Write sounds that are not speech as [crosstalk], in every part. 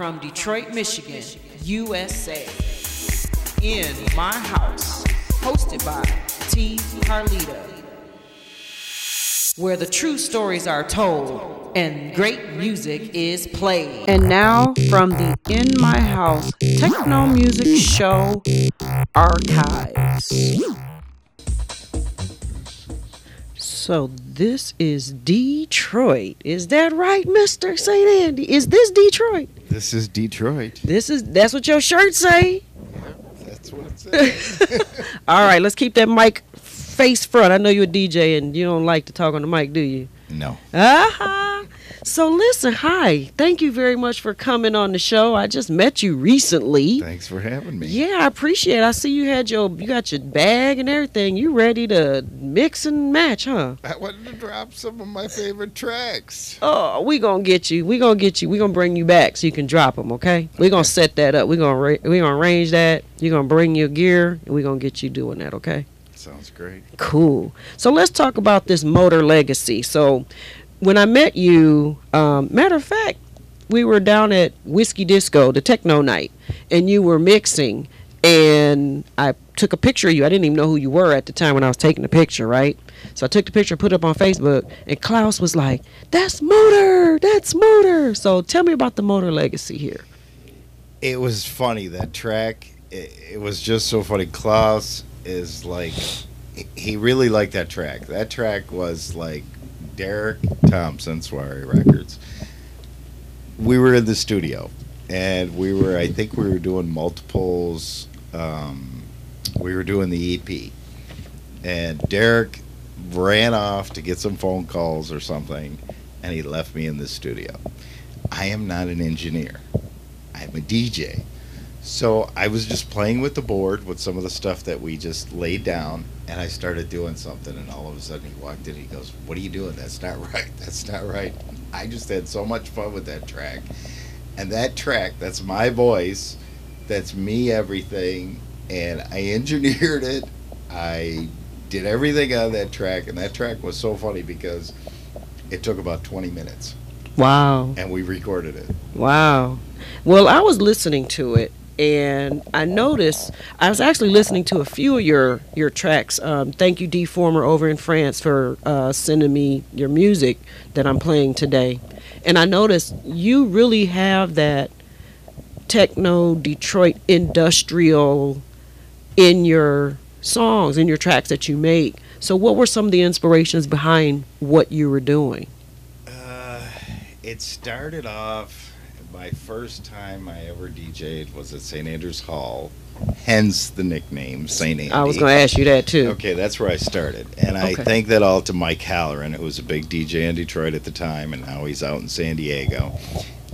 from Detroit, Michigan, USA. In My House, hosted by T. Carlita. Where the true stories are told and great music is played. And now, from the In My House Techno Music Show archives. So this is Detroit. Is that right, Mr. St. Andy? Is this Detroit? This is Detroit. This is that's what your shirt say. That's what it says. [laughs] All right, let's keep that mic face front. I know you're a DJ and you don't like to talk on the mic, do you? no. Uh-huh. So listen, hi. Thank you very much for coming on the show. I just met you recently. Thanks for having me. Yeah, I appreciate it. I see you had your you got your bag and everything. You ready to mix and match, huh? I wanted to drop some of my favorite tracks. Oh, we gonna get you. We gonna get you. We gonna bring you back so you can drop them. Okay. We gonna set that up. We gonna ra- we gonna arrange that. You gonna bring your gear and we gonna get you doing that. Okay. Sounds great. Cool. So let's talk about this motor legacy. So when I met you, um, matter of fact, we were down at Whiskey Disco, the techno night, and you were mixing. And I took a picture of you. I didn't even know who you were at the time when I was taking the picture, right? So I took the picture, put it up on Facebook, and Klaus was like, "That's Motor, that's Motor." So tell me about the Motor legacy here. It was funny that track. It, it was just so funny. Klaus is like, he- he really liked that track. That track was like Derek Thompson, Soiree Records. We were in the studio, and we were. I think we were doing multiples. Um, we were doing the EP, and Derek ran off to get some phone calls or something, and he left me in the studio. I am not an engineer. I'm a DJ. So I was just playing with the board with some of the stuff that we just laid down, and I started doing something, and all of a sudden he walked in. He goes, "What are you doing? That's not [laughs] right. That's not right." I just had so much fun with that track, and that track, that's my voice, that's me, everything, and I [laughs] engineered it. I did everything on that track, and that track was so funny because it took about 20 minutes, Wow. and we recorded it. Wow. Well, I was listening to it and I noticed I was actually listening to a few of your your tracks. Um, thank you, D Former, over in France for uh, sending me your music that I'm playing today. And I noticed you really have that techno Detroit industrial in your songs, in your tracks that you make. So, what were some of the inspirations behind what you were doing? Uh, it started off. My first time I ever DJ'd was at St. Andrews Hall, hence the nickname St. Andy. I was going to ask you that too. Okay, that's where I started, and I Okay. thank that all to Mike Halloran, who was a big DJ in Detroit at the time, and now he's out in San Diego.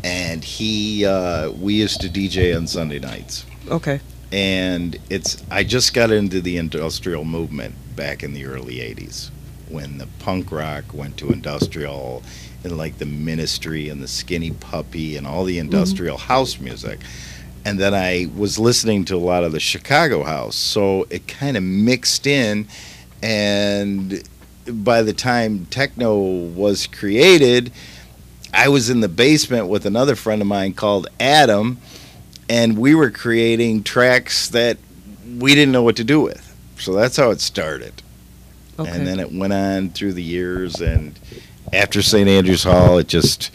And he, uh, we used to DJ on Sunday nights. Okay. and it's I just got into the industrial movement back in the early 80s when the punk rock went to industrial and like the ministry and the skinny puppy and all the industrial mm-hmm. house music and then I was listening to a lot of the Chicago house so it kind of mixed in and by the time techno was created I was in the basement with another friend of mine called Adam and we were creating tracks that we didn't know what to do with. So that's how it started. Okay. And then it went on through the years and after St. Andrews Hall it just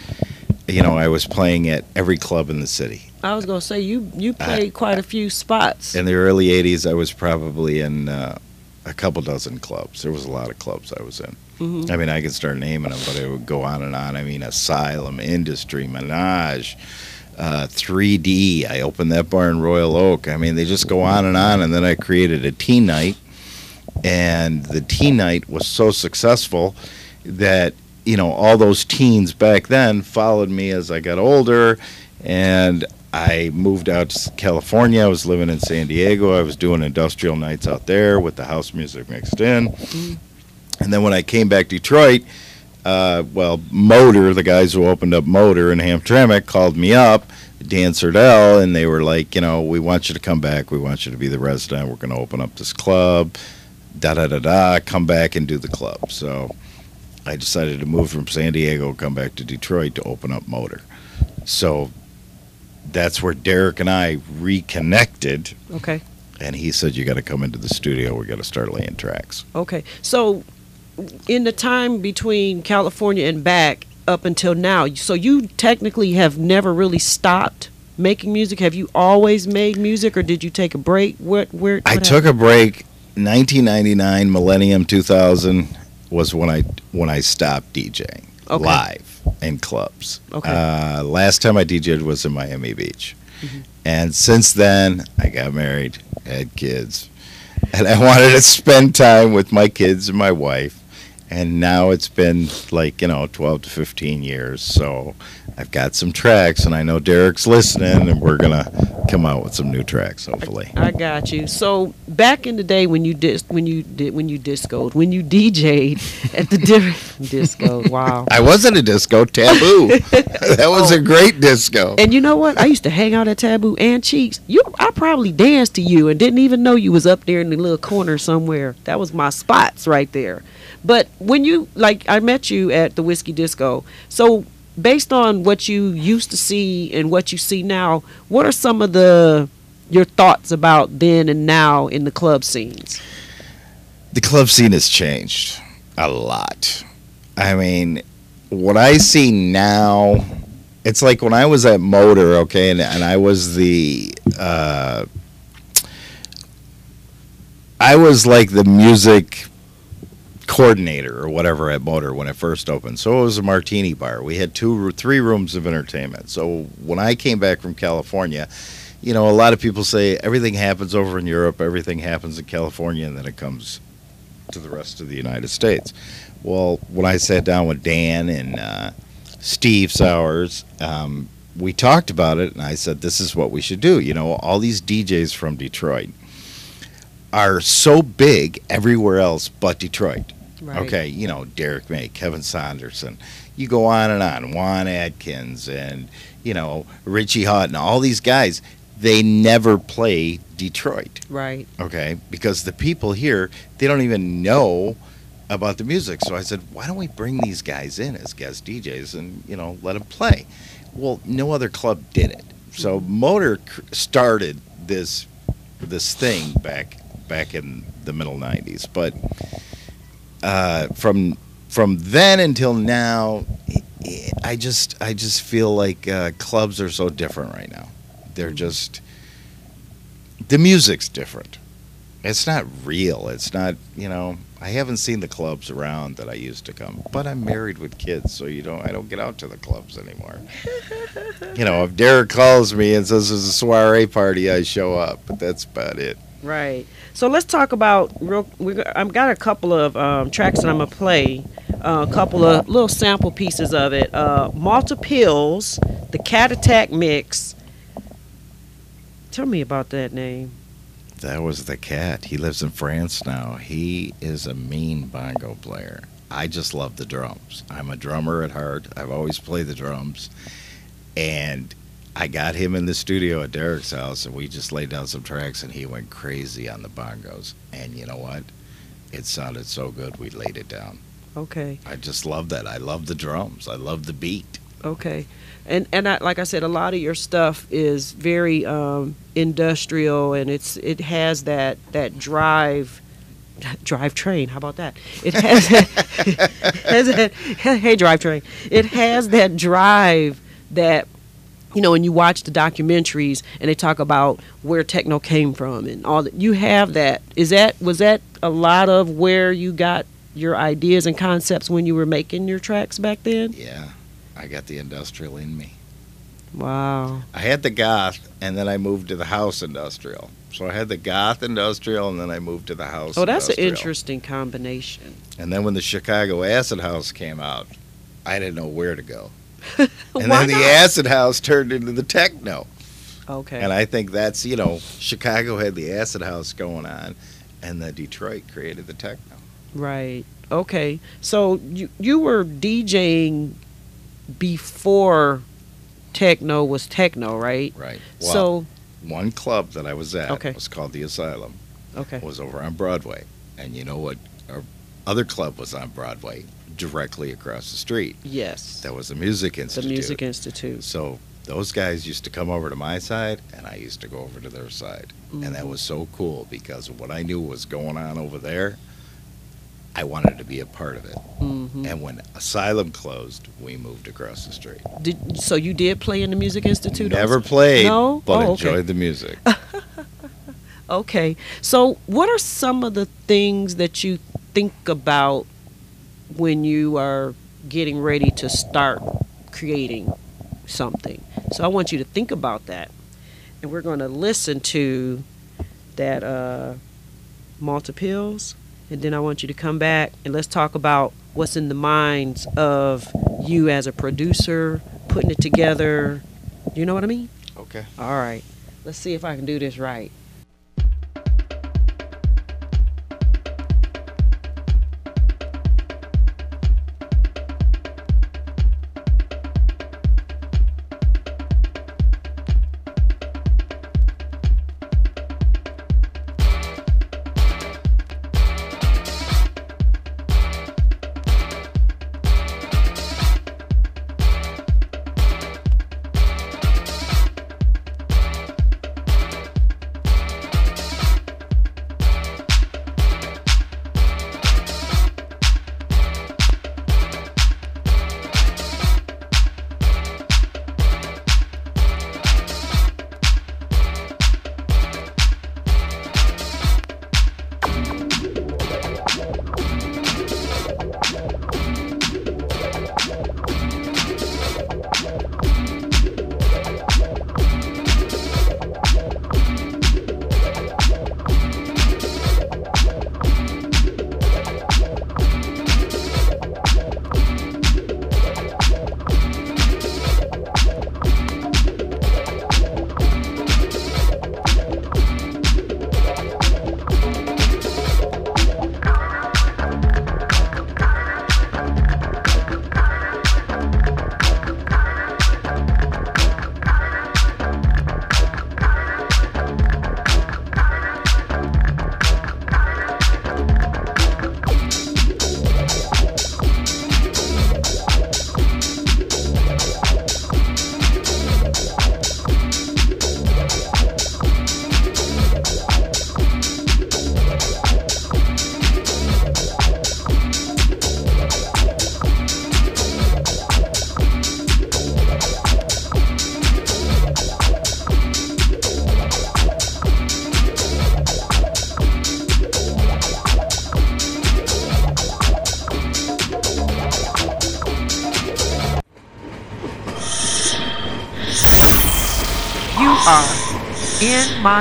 you know, I was playing at every club in the city. I was gonna say you you played quite a few spots. In the early 80s I was probably in uh, a couple dozen clubs. There was a lot of clubs I was in. Mhm. I mean, I could start naming them, but it would go on and on. I mean, Asylum, Industry, Menage, uh, 3D. I opened that bar in Royal Oak. I mean, they just go on and on. And then I created a teen night, and the teen night was so successful that you know all those teens back then followed me as I got older, and I moved out to California. I was living in San Diego. I was doing industrial nights out there with the house music mixed in. And then when I came back to Detroit, uh, well, Motor, the guys who opened up Motor in Hamtramck, called me up, Dan Serdell, and they were like, you know, we want you to come back. We want you to be the resident. We're going to open up this club. Da da da da. Come back and do the club. So I decided to move from San Diego, come back to Detroit to open up Motor. So that's where Derek and I reconnected. Okay. And he said, "You got to come into the studio. We got to start laying tracks." Okay. So, in the time between California and back up until now, so you technically have never really stopped making music. Have you always made music, or did you take a break? What? Where? What I took a break. 1999, Millennium 2000 was when I when I stopped DJing Okay. live in clubs. Okay. Uh, last time I DJed was in Miami Beach, Mhm. and since then I got married, had kids, and I [laughs] wanted to spend time with my kids and my wife. And now it's been like you know 12 to 15 years, so I've got some tracks, and I know Derek's listening, and we're gonna come out with some new tracks hopefully. I got you. So back in the day when you did when you did when you discoed when you DJ'd at the different [laughs] disco. Wow. I wasn't a disco, Taboo. [laughs] that was Oh. a great disco. And you know what? I used to hang out at Taboo and Cheeks. You, I probably danced to you and didn't even know you was up there in the little corner somewhere. That was my spots right there. But when you like, I met you at the Whiskey Disco. So based on what you used to see and what you see now, what are some of the your thoughts about then and now in the club scenes? the club scene has changed a lot. I mean, what I see now, it's like when I was at Motor, okay, and, and I was the, uh, I was like the music coordinator or whatever at Motor when it first opened. So it was a martini bar. We had two, three rooms of entertainment. So when I came back from California, you know, a lot of people say everything happens over in Europe, everything happens in California, and then it comes to the rest of the United States. Well, when I sat down with Dan and uh, Steve Sowers, um, we talked about it, and I said, "This is what we should do." You know, all these DJs from Detroit are so big everywhere else but Detroit. Okay, you know, Derrick May, Kevin Saunderson. You go on and on. Juan Atkins and, you know, Richie Hawtin, all these guys, they never play Detroit. Right. Okay, because the people here, they don't even know about the music. So I said, why don't we bring these guys in as guest DJs and, you know, let them play? Well, no other club did it. So hmm. Motor started this this thing back back in the middle 90s, but uh, from from then until now, I just I just feel like uh, clubs are so different right now. They're just the music's different. It's not real. It's not you know. I haven't seen the clubs around that I used to come, but I'm married with kids, so you don't. I don't get out to the clubs anymore. you know, if Derek calls me and says there's a soiree party, I show up, but that's about it. Right. So let's talk about real. We I've got a couple of um, tracks that I'm gonna play. Uh, a couple of little sample pieces of it. Uh, Malta Pills, the Cat Attack mix. Tell me about that name. That was the cat. He lives in France now. He is a mean bongo player. I just love the drums. I'm a drummer at heart. I've always played the drums. And I got him in the studio at Derek's house and we just laid down some tracks and he went crazy on the bongos. And you know what? It sounded so good we laid it down. Okay. I just love that. I love the drums. I love the beat. Okay. And and I, like I said, a lot of your stuff is very um, industrial, and it's it has that that drive. [laughs] Drive train. How about that? It has, [laughs] has that, [laughs] hey drivetrain. It has that drive that you know, when you watch the documentaries and they talk about where techno came from and all that, you have that. Is that was that a lot of where you got your ideas and concepts when you were making your tracks back then? Yeah. I got the industrial in me. Wow. I had the goth, and then I moved to the house industrial. So I had the goth industrial, and then I moved to the house. Oh, that's an interesting combination. And then when the Chicago Acid House came out, I didn't know where to go. [laughs] And then the? Acid House turned into the techno. Okay. And I think that's, you know, Chicago had the Acid House going on, and the Detroit created the techno. right. Okay. So you you were DJing before techno was techno, right? Right. Well, so one club that I was at Okay. was called the Asylum. okay. was over on Broadway. And you know what? Our other club was on Broadway, directly across the street. Yes. That was the Music Institute. The Music Institute. So those guys used to come over to my side, and I used to go over to their side, and that Mhm. was so cool because what I knew was going on over there. I wanted to be a part of it. Mhm. And when Asylum closed, we moved across the street. Did, so you did play in the Music Institute? Never also? played, No? but Oh, okay. enjoyed the music. [laughs] Okay. So, what are some of the things that you think about when you are getting ready to start creating something? So, I want you to think about that. And we're going to listen to that uh, Malta Pills. And then I want you to come back and let's talk about what's in the minds of you as a producer, putting it together. You know what I mean? Okay. All right. Let's see if I can do this right.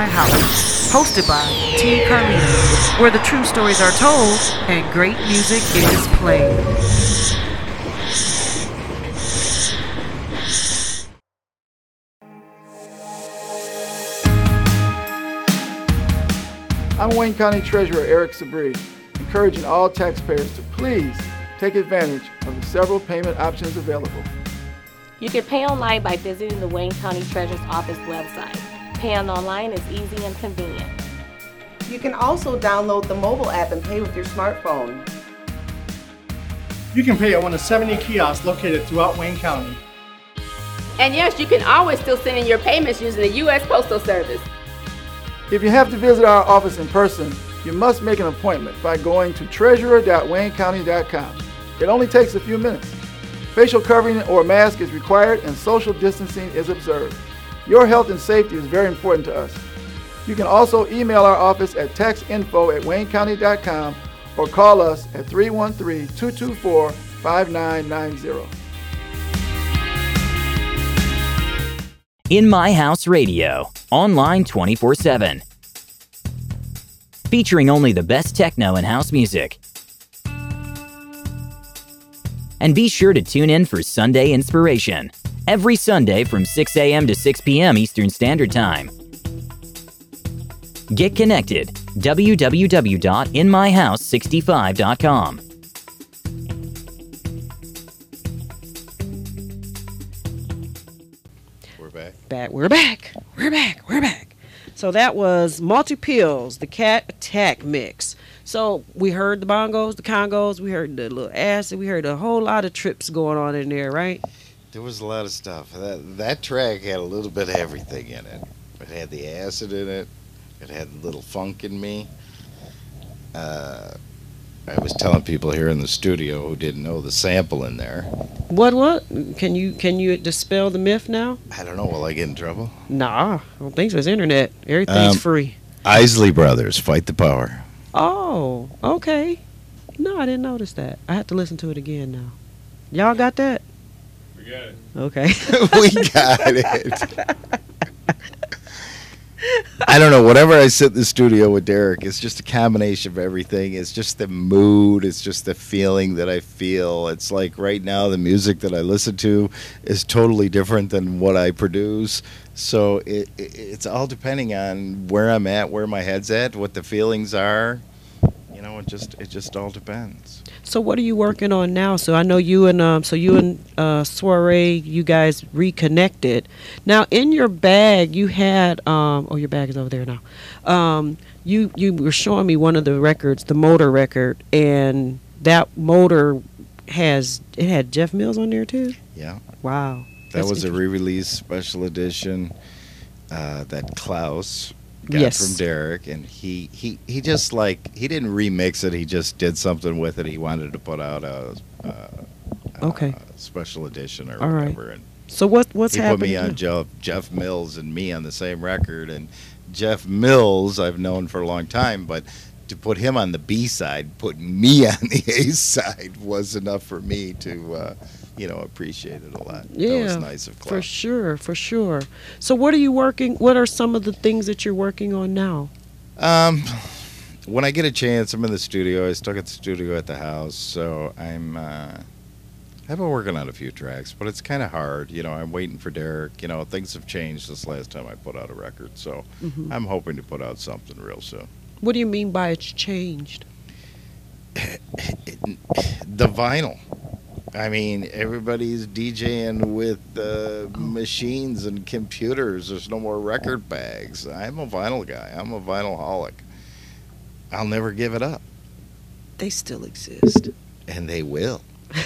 My house, hosted by T. Carlino, where the true stories are told and great music is played. I'm Wayne County Treasurer Eric Sabree, encouraging all taxpayers to please take advantage of the several payment options available. You can pay online by visiting the Wayne County Treasurer's Office website. Paying online is easy and convenient. You can also download the mobile app and pay with your smartphone. You can pay at one of 70 kiosks located throughout Wayne County. And yes, you can always still send in your payments using the U.S. Postal Service. If you have to visit our office in person, you must make an appointment by going to treasurer.waynecounty.com. It only takes a few minutes. Facial covering or mask is required and social distancing is observed. Your health and safety is very important to us. You can also email our office at taxinfo at waynecounty.com or call us at 313-224-5990. In My House Radio, online 24 7. Featuring only the best techno and house music. And be sure to tune in for Sunday Inspiration, every Sunday from 6 a.m. to 6 p.m. Eastern Standard Time. Get connected www.inmyhouse65.com. We're back. Back, we're back, we're back, we're back. So that was Multi Pills, the Cat Attack mix. So we heard the bongos, the congos, we heard the little acid, we heard a whole lot of trips going on in there, right? There was a lot of stuff. That that track had a little bit of everything in it. It had the acid in it. It had a little funk in me. Uh, I was telling people here in the studio who didn't know the sample in there. What? What? Can you can you dispel the myth now? I don't know. Will I get in trouble? Nah, I don't think so. It's internet. Everything's Um, free. Isley Brothers, Fight the Power. Oh, okay. No, I didn't notice that. I have to listen to it again now. Y'all got that? We got it. Okay. [laughs] we got it. I don't know. Whenever I sit in the studio with Derek, it's just a combination of everything. It's just the mood. It's just the feeling that I feel. It's like right now, the music that I listen to is totally different than what I produce. So it, it it's all depending on where I'm at, where my head's at, what the feelings are. You know, it just it just all depends. So what are you working on now? So I know you and um, so you and uh, Soiree, you guys reconnected. Now in your bag, you had um, oh your bag is over there now. Um, you you were showing me one of the records, the motor record, and that motor has it had Jeff Mills on there too. Yeah. Wow. That was a re-release special edition uh, that Klaus got Yes. from Derek, and he, he he just like he didn't remix it. He just did something with it. He wanted to put out a, uh Okay. special edition or All right. whatever. And So what what's he happening? put me on Jeff, Jeff Mills and me on the same record. And Jeff Mills, I've known for a long time, but to put him on the B side, put me [laughs] on the A side was enough for me to, uh, you know, appreciate it a lot. that Yeah, was nice of course. for sure, for sure. So what are you working? What are some of the things that you're working on now? Um, when I get a chance, I'm in the studio. I still get the studio at the house, so I'm. Uh, I've been working on a few tracks, but it's kind of hard. You know, I'm waiting for Derek. You know, things have changed since last time I put out a record, so Mhm. I'm hoping to put out something real soon. What do you mean by it's changed? The vinyl. I mean, everybody's DJing with uh, machines and computers. There's no more record bags. I'm a vinyl guy. I'm a vinyl holic. I'll never give it up, They still exist. and they will. [laughs]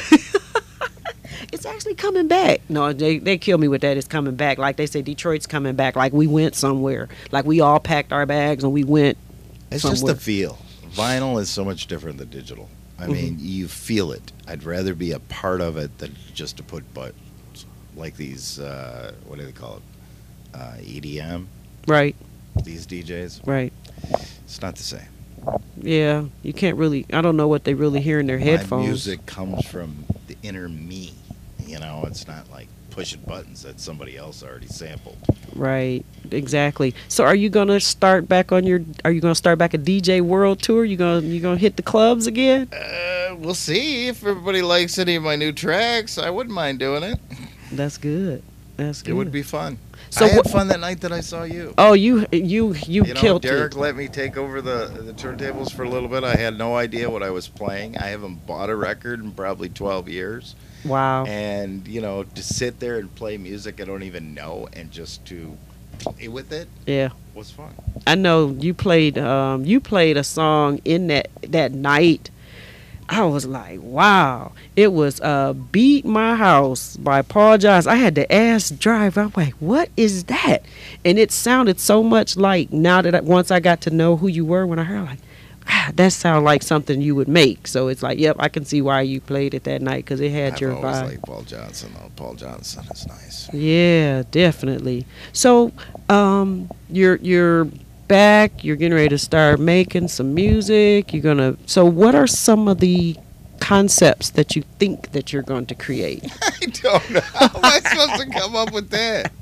It's actually coming back. No, they they kill me with that. It's coming back. Like they say, Detroit's coming back. Like we went somewhere. Like we all packed our bags and we went. It's somewhere. just the feel. Vinyl is so much different than digital. I Mhm. mean, you feel it. I'd rather be a part of it than just to put but Like these, uh, what do they call it? Uh, EDM. Right, These DJs. right. It's not the same. Yeah, you can't really. I don't know what they really hear in their headphones. My music comes from the inner me. You know, it's not like pushing buttons that somebody else already sampled. Right, exactly. So, are you gonna start back on your? Are you gonna start back a DJ World Tour? You gonna you gonna hit the clubs again? Uh, we'll see if everybody likes any of my new tracks. I wouldn't mind doing it. That's good. That's good. It would be fun. So I had fun that night that I saw you. Oh, you you you, You know, killed Derek it. let me take over the, the turntables for a little bit. I had no idea what I was playing. I haven't bought a record in probably 12 years. Wow. And, you know, to sit there and play music I don't even know and just to play with it Yeah. was fun. I know you played um you played a song in that that night. I was like, wow. It was uh Beat My House by Paul Johnson. I had to ask Drive, I'm like, what is that? And it sounded so much like now that I, once I got to know who you were when I heard like ah, [sighs] that sounds like something you would make. So it's like, yep, I can see why you played it that night because it had I've your always vibe. liked Paul Johnson, though. Paul Johnson is nice. Yeah, definitely. So, um, you're you're back. You're getting ready to start making some music. You're gonna. So, what are some of the concepts that you think that you're going to create? [laughs] I don't know. How am I supposed to come up with that?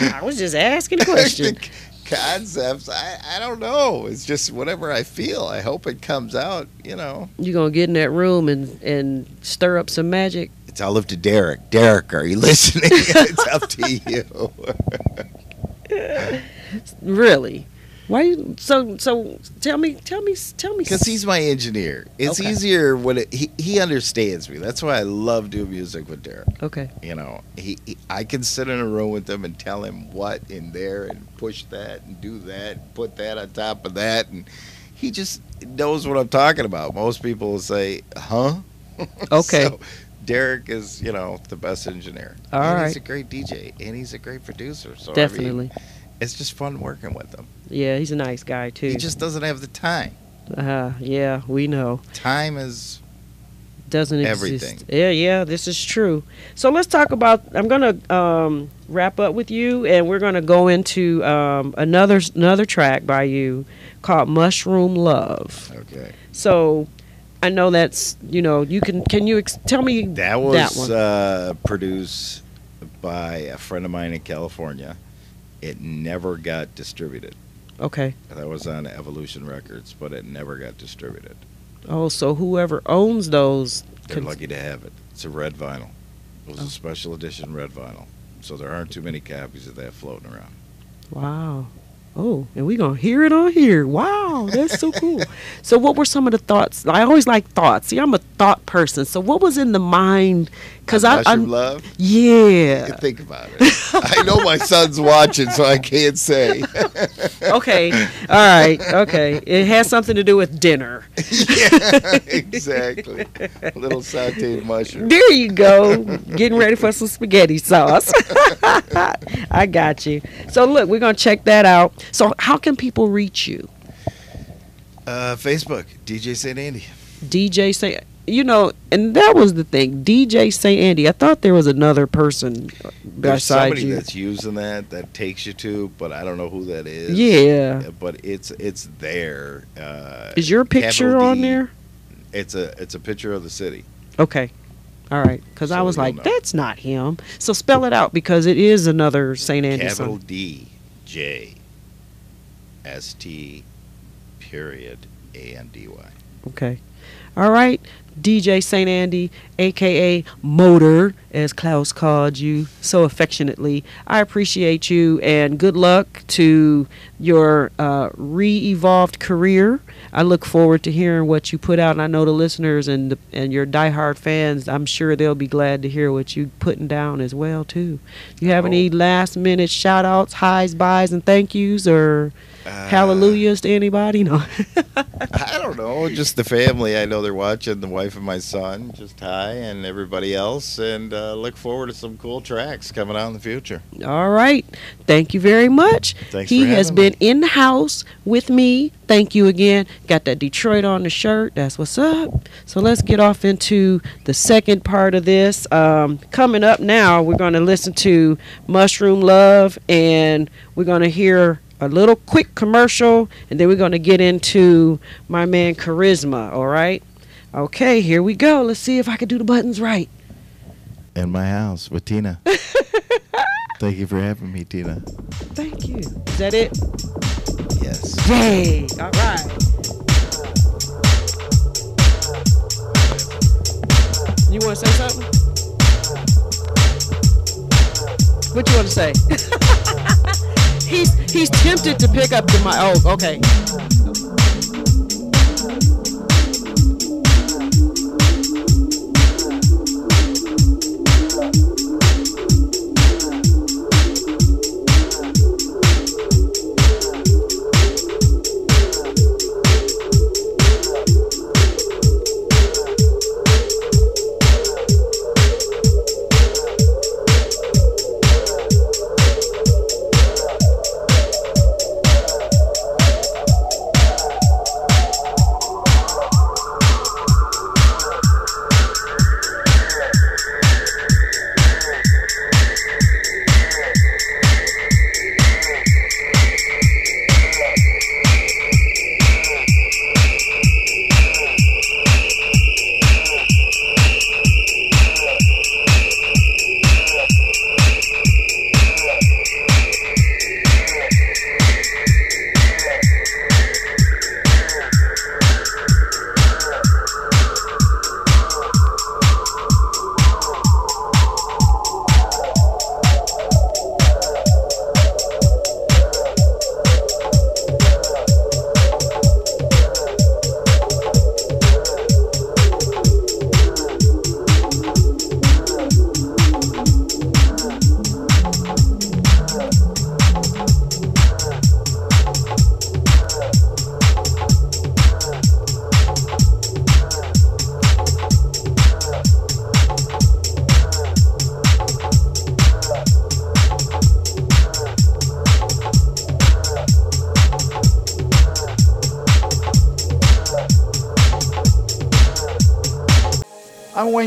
[laughs] I was just asking a question. [laughs] Concepts, I, I don't know. It's just whatever I feel. I hope it comes out, you know. You're gonna get in that room and and stir up some magic. It's all up to Derek. Derek, are you [laughs] listening? it's up to you. [laughs] Really? Why? You, so so tell me tell me tell me. Because he's my engineer. It's Okay. easier when it, he he understands me. That's why I love doing music with Derek. Okay. You know, he, he I can sit in a room with him and tell him what in there and push that and do that, and put that on top of that, and he just knows what I'm talking about. Most people will say, "Huh." [laughs] Okay. So Derek is, you know, the best engineer. All and right. He's a great DJ and he's a great producer. So I mean, Definitely. It's just fun working with him. Yeah, he's a nice guy too. He just doesn't have the time. uh, yeah, we know. Time is Doesn't Everything. exist. Yeah, yeah, this is true. So let's talk about. I'm gonna um, wrap up with you, and we're gonna go into um, another another track by you called "Mushroom Love." okay. So I know that's you know you can can you ex- tell me That was that? Uh, produced by a friend of mine in California. It never got distributed. okay. That was on Evolution Records, but it never got distributed. Oh, so whoever owns those, They're lucky to have it. It's a red vinyl. It was Oh. a special edition red vinyl. So there aren't too many copies of that floating around. Wow. Oh, and we're gonna hear it on here. Wow, that's so cool. [laughs] so, what were some of the thoughts? I always like thoughts. See, I'm a thought person. So, what was in the mind? Because I, Mushroom I'm, Love? yeah. Think about it. I know my son's watching, so I can't say. [laughs] Okay, all right, okay. It has something to do with dinner. yeah, exactly. Little sauteed mushroom. There you go. Getting ready for some spaghetti sauce. [laughs] I got you. So, look, we're gonna check that out. So, how can people reach you? Uh, Facebook, DJ St. Andy. DJ Saint, you know, and that was the thing. DJ Saint Andy. I thought there was another person There's somebody you. that's using that that takes you to, but I don't know who that is. Yeah. Uh, But it's it's there. Uh, Is your picture on there? It's a it's a picture of the city. Okay. All right. Because I was like, know. that's not him. So spell it out because it is another Saint Andy Capital. D J S T period A N D Y. Okay. All right. DJ St. Andy, aka Motor, as Klaus called you so affectionately. I appreciate you and good luck to your uh, re evolved career. I look forward to hearing what you put out, and I know the listeners and the, and your diehard fans. I'm sure they'll be glad to hear what you putting down as well too. You have any last minute shout outs, highs, buys, and thank yous, or hallelujahs to anybody? No. [laughs] I don't know, just the family. I know they're watching. The wife and my son, just hi, and everybody else, and uh, look forward to some cool tracks coming out in the future. All right. Thank you very much. Thanks he has having been in the house with me. Thank you again. Got that Detroit on the shirt. That's what's up. So let's get off into the second part of this. Um, coming up now, we're going to listen to Mushroom Love and we're going to hear a little quick commercial and then we're going to get into my man Charisma. All right. Okay, here we go. Let's see if I can do the buttons right. In my house with Tina. [laughs] Thank you for having me, Tina. Thank you. Is that it? Yes. Yay! All right. You want to say something? What you want to say? [laughs] he's he's tempted to pick up the mic. Oh, okay.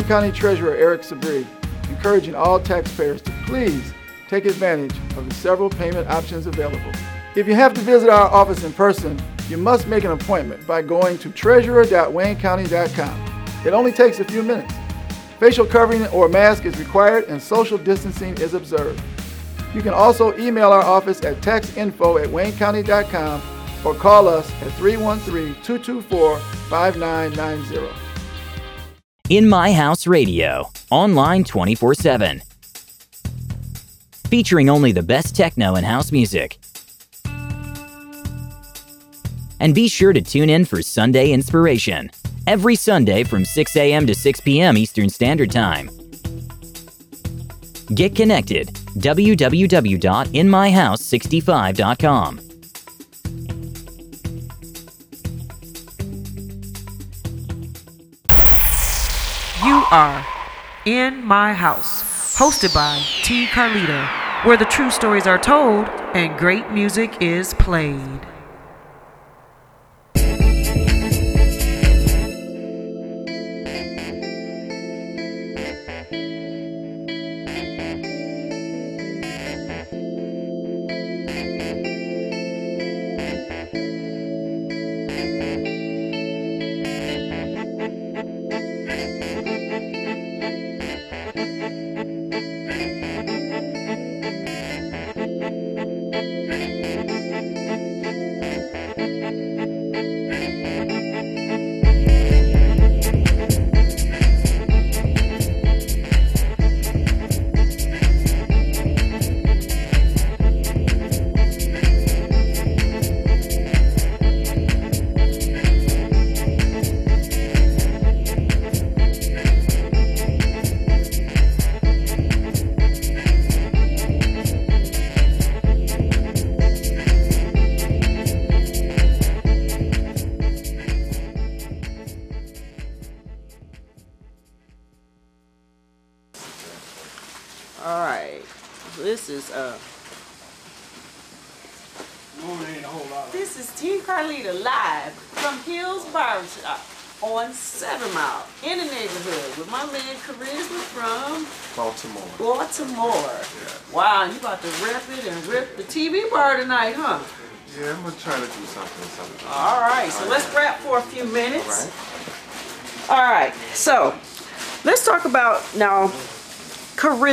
County Treasurer Eric Sabree, encouraging all taxpayers to please take advantage of the several payment options available. If you have to visit our office in person, you must make an appointment by going to treasurer.waynecounty.com. It only takes a few minutes. Facial covering or mask is required and social distancing is observed. You can also email our office at taxinfo at waynecounty.com or call us at 313-224-5990. In My House Radio, online 24 7. Featuring only the best techno and house music. And be sure to tune in for Sunday Inspiration, every Sunday from 6 a.m. to 6 p.m. Eastern Standard Time. Get connected www.inmyhouse65.com. are in my house, hosted by T. Carlita, where the true stories are told and great music is played.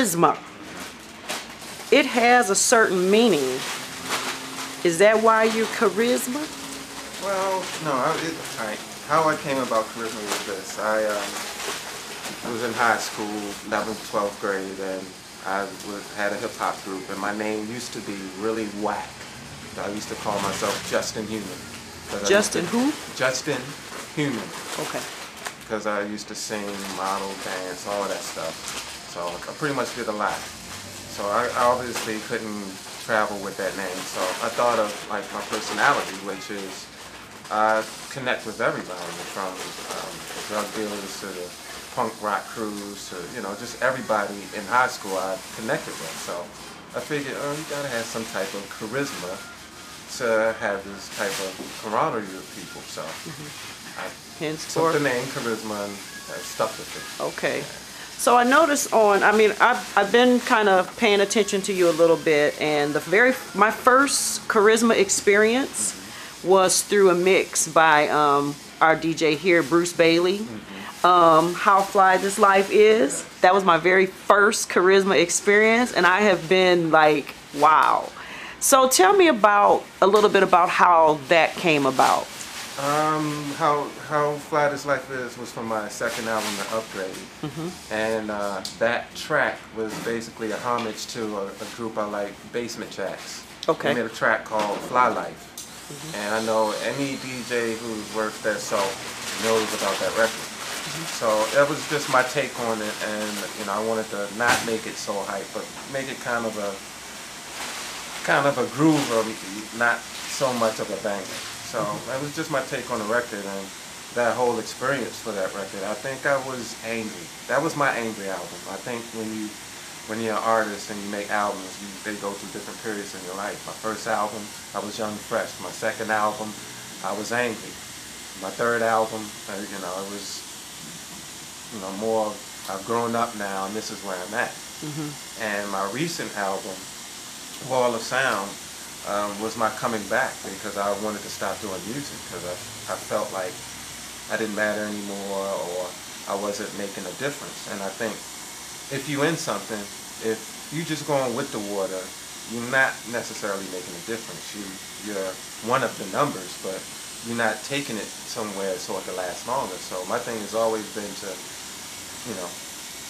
Charisma. It has a certain meaning. Is that why you're charisma? Well, no, I, it, right. How I came about charisma was this. I um, was in high school, 11th, 12th grade, and I was, had a hip hop group, and my name used to be really whack. I used to call myself Justin Human. Justin to- who? Justin Human. Okay. Because I used to sing, model, dance, all that stuff. So I pretty much did a lot. So I I obviously couldn't travel with that name. So I thought of like my personality, which is I connect with everybody from um, the drug dealers to the punk rock crews to, you know, just everybody in high school I connected with. So I figured, oh, you gotta have some type of charisma to have this type of camaraderie with people. So I Henceforth. took the name charisma and uh, stuck with it. Okay. So I noticed on, I mean, I've, I've been kind of paying attention to you a little bit, and the very, my first charisma experience was through a mix by um, our DJ here, Bruce Bailey. Um, How Fly This Life Is. That was my very first charisma experience, and I have been like, wow. So tell me about a little bit about how that came about. Um, how how fly this life is was from my second album, The Upgrade, and uh, that track was basically a homage to a, a group I like, Basement Jaxx. Okay. They made a track called Fly Life, and I know any DJ who's worth their salt knows about that record. So that was just my take on it, and you know I wanted to not make it so hype, but make it kind of a kind of a groove of not so much of a banger. So that was just my take on the record and that whole experience for that record. I think I was angry. That was my angry album. I think when you when you're an artist and you make albums, you, they go through different periods in your life. My first album, I was young and fresh. My second album, I was angry. My third album, uh, you know, it was you know, more. I've grown up now, and this is where I'm at. And my recent album, Wall of Sound, um, was my coming back because I wanted to stop doing music because I, I felt like I didn't matter anymore or I wasn't making a difference. And I think if you in something, if you just going with the water, you're not necessarily making a difference. You you're one of the numbers, but you're not taking it somewhere so it can last longer. So my thing has always been to, you know,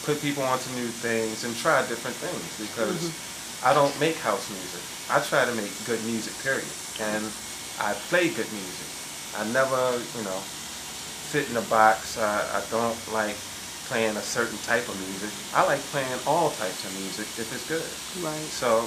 put people onto new things and try different things because I don't make house music. I try to make good music, period. And I play good music. I never, you know, fit in a box. I, I don't like playing a certain type of music. I like playing all types of music if it's good. Right. So,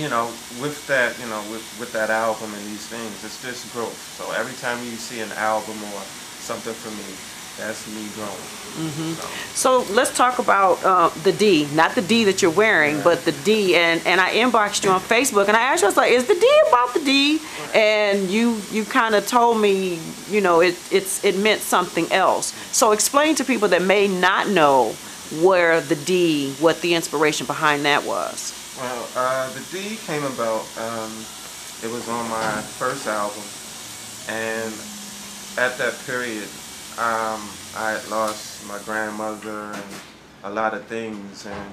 you know, with that, you know, with, with that album and these things, it's just growth. So every time you see an album or something from me, that's me growing. So, So let's talk about uh, the D, not the D that you're wearing, but the D. And, and I inboxed you on Facebook and I asked you, I was like, is the D about the D? And you you kind of told me, you know, it it's it meant something else. So explain to people that may not know where the D, what the inspiration behind that was. well, uh, the D came about, um, it was on my first album. And at that period, um, I had lost my grandmother and a lot of things. And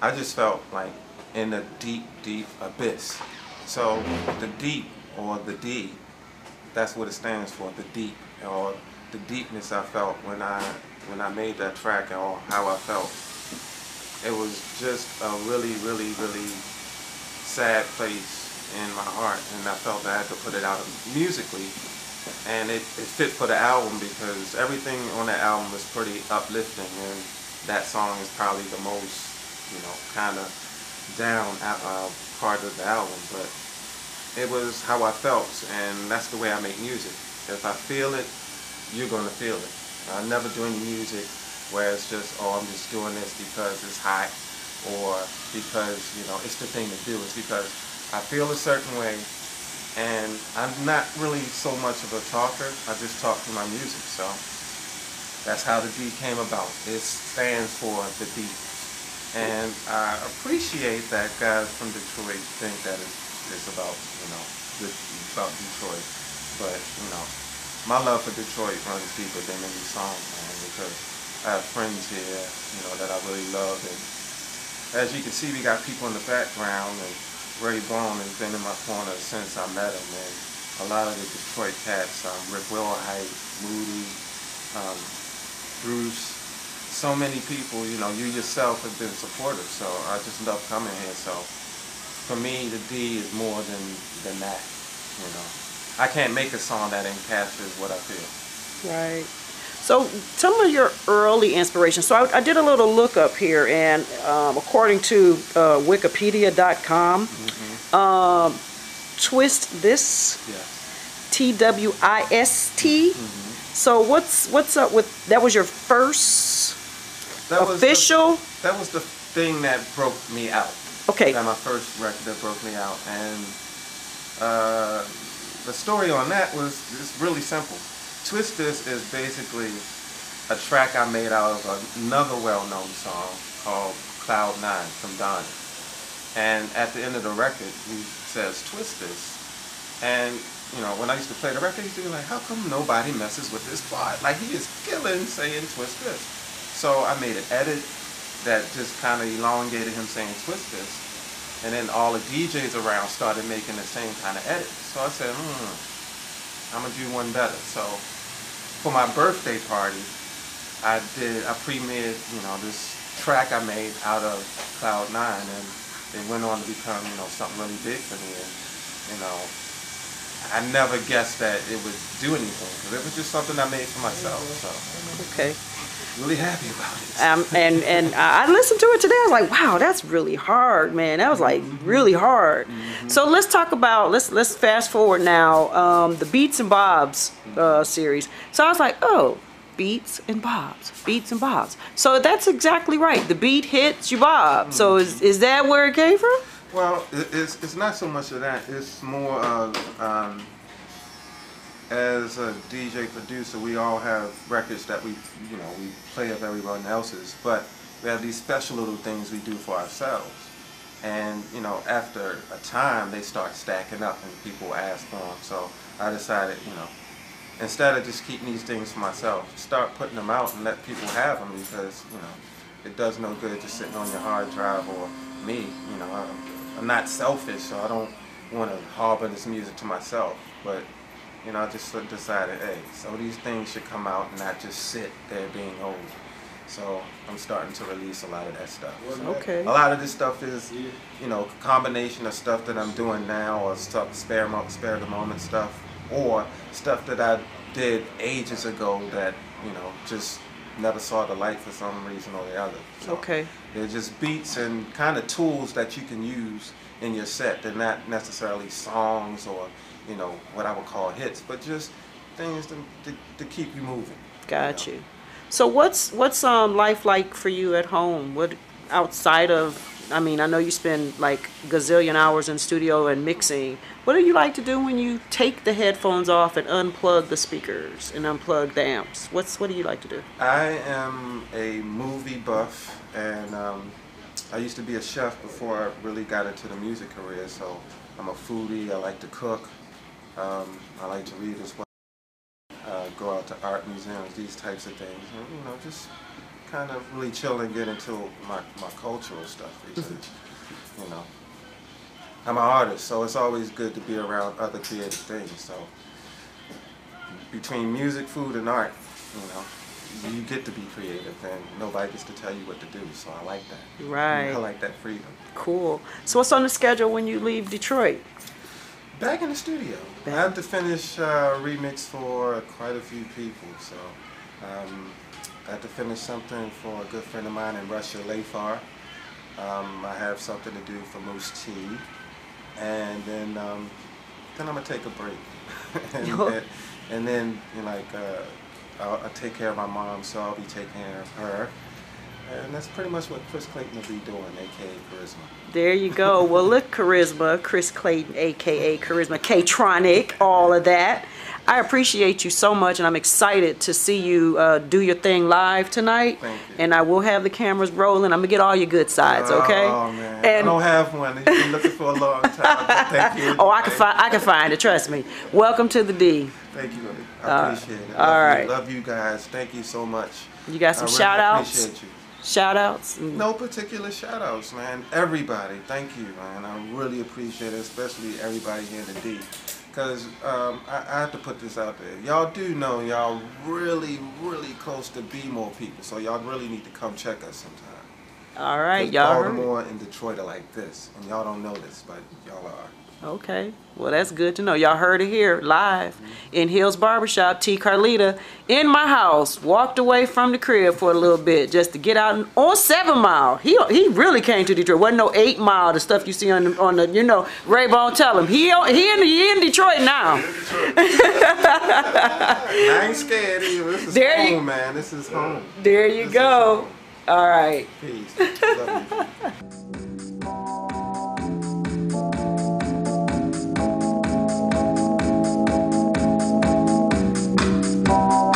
I just felt like in a deep, deep abyss. So the deep or the D, that's what it stands for, the deep or the deepness I felt when I when I made that track or how I felt. It was just a really, really, really sad place in my heart and I felt I had to put it out musically and it, it fit for the album because everything on the album was pretty uplifting and that song is probably the most you know kind of down uh, part of the album. But it was how I felt and that's the way I make music. If I feel it you're gonna feel it. I never do any music where it's just oh I'm just doing this because it's hot or because you know it's the thing to do. It's because I feel a certain way and I'm not really so much of a talker. I just talk through my music. So that's how the D came about. It stands for the D. And I appreciate that guys from Detroit think that it's, it's about, you know, the, about Detroit. But, you know, my love for Detroit runs deeper than any song, man, because I have friends here, you know, that I really love. And as you can see, we got people in the background and Ray Bone has been in my corner since I met him, and a lot of the Detroit cats, um, Rick Wilhite, Moody, um, Bruce, so many people, you know, you yourself have been supportive, so I just love coming here. So for me, the D is more than, than that, you know. I can't make a song that encaptures what I feel. Right. So some of your early inspiration. So I, I did a little look up here, and um, according to uh, Wikipedia.com, um, twist this. T W I S T. So what's what's up with that? Was your first That was the- official? that was the thing that broke me out. Okay. That my first record that broke me out, and uh, the story on that was it's really simple. Twist This is basically a track I made out of another well-known song called Cloud Nine from Donnie. And at the end of the record, he says Twist This, and you know when I used to play the record, he used be like, "How come nobody messes with this part? Like he is killing saying Twist This." So I made an edit that just kind of elongated him saying twist this. And then all the DJs around started making the same kind of edit. So I said, hmm, I'm gonna do one better. So for my birthday party, I did, I premiered, you know, this track I made out of Cloud Nine and it went on to become, you know, something really big for me. And, you know, I never guessed that it would do anything because it was just something I made for myself. So Okay. Really happy about it. Um, and and I listened to it today. I was like, wow, that's really hard, man. That was like really hard. So let's talk about let's let's fast forward now. Um, the Beats and Bobs uh, series. So I was like, oh, Beats and Bobs, Beats and Bobs. So that's exactly right. The beat hits you bob. So is is that where it came from? Well, it's, it's not so much of that. It's more of um, as a DJ producer, we all have records that we, you know, we play of everyone else's, but we have these special little things we do for ourselves. And, you know, after a time, they start stacking up and people ask for them. So I decided, you know, instead of just keeping these things for myself, start putting them out and let people have them because, you know, it does no good just sitting on your hard drive or me, you know, I'm, not selfish, so I don't want to harbor this music to myself. But you know, I just decided, hey, some of these things should come out and not just sit there being old. So I'm starting to release a lot of that stuff. So Okay. A lot of this stuff is, you know, a combination of stuff that I'm doing now, or stuff spare spare the moment stuff, or stuff that I did ages ago that you know just never saw the light for some reason or the other. So Okay. they're just beats and kind of tools that you can use in your set. They're not necessarily songs or, you know, what I would call hits, but just things to, to, to keep you moving. Got you. So what's what's um life like for you at home? What outside of I mean, I know you spend like gazillion hours in studio and mixing. What do you like to do when you take the headphones off and unplug the speakers and unplug the amps? What's what do you like to do? I am a movie buff, and um, I used to be a chef before I really got into the music career. So I'm a foodie. I like to cook. Um, I like to read as well. Uh, go out to art museums, these types of things. And, you know, just kind of really chill and get into my, my cultural stuff because, you know, I'm an artist, so it's always good to be around other creative things. So between music, food, and art, you know, you get to be creative, and nobody gets to tell you what to do. So I like that. Right. I like that freedom. Cool. So what's on the schedule when you leave Detroit? Back in the studio. I have to finish uh, remix for quite a few people. So um, I have to finish something for a good friend of mine in Russia, Lafar. Um, I have something to do for Moose T. And then, um, then I'm gonna take a break. [laughs] and, and, and then, you know, like, uh, I'll, I'll take care of my mom, so I'll be taking care of her. And that's pretty much what Chris Clayton will be doing, aka Karizma. There you go. Well, look, Karizma, Chris Clayton, aka Karizma, Kaytronik, all of that. I appreciate you so much, and I'm excited to see you uh, do your thing live tonight. Thank you. And I will have the cameras rolling. I'm gonna get all your good sides, okay? Oh man, I don't have one. You've been looking for a long time. Thank you. [laughs] oh, I can find, I can find it. Trust me. Welcome to the D. Thank you. I Uh, appreciate it. all Love you- Love you guys. Thank you so much. You got some I really shout outs? Appreciate you. Shout outs. No particular shout outs, man. Everybody, thank you, man. I really appreciate it, especially everybody here in the D. Because um, I, I have to put this out there. Y'all do know y'all really, really close to be more people. So y'all really need to come check us sometime. All right, y'all. Baltimore and Detroit are like this. And y'all don't know this, but y'all are. Okay. Well, that's good to know. Y'all heard it here live in Hills Barbershop. T. Carlita in my house walked away from the crib for a little bit just to get out and- on Seven Mile. He he really came to Detroit. wasn't no Eight Mile. The stuff you see on the, on the you know Ray Bone tell him he he in he in Detroit now. I ain't scared either. This is There you- home, man. This is home. There you go. All right. Peace. Love you. [laughs] Bye.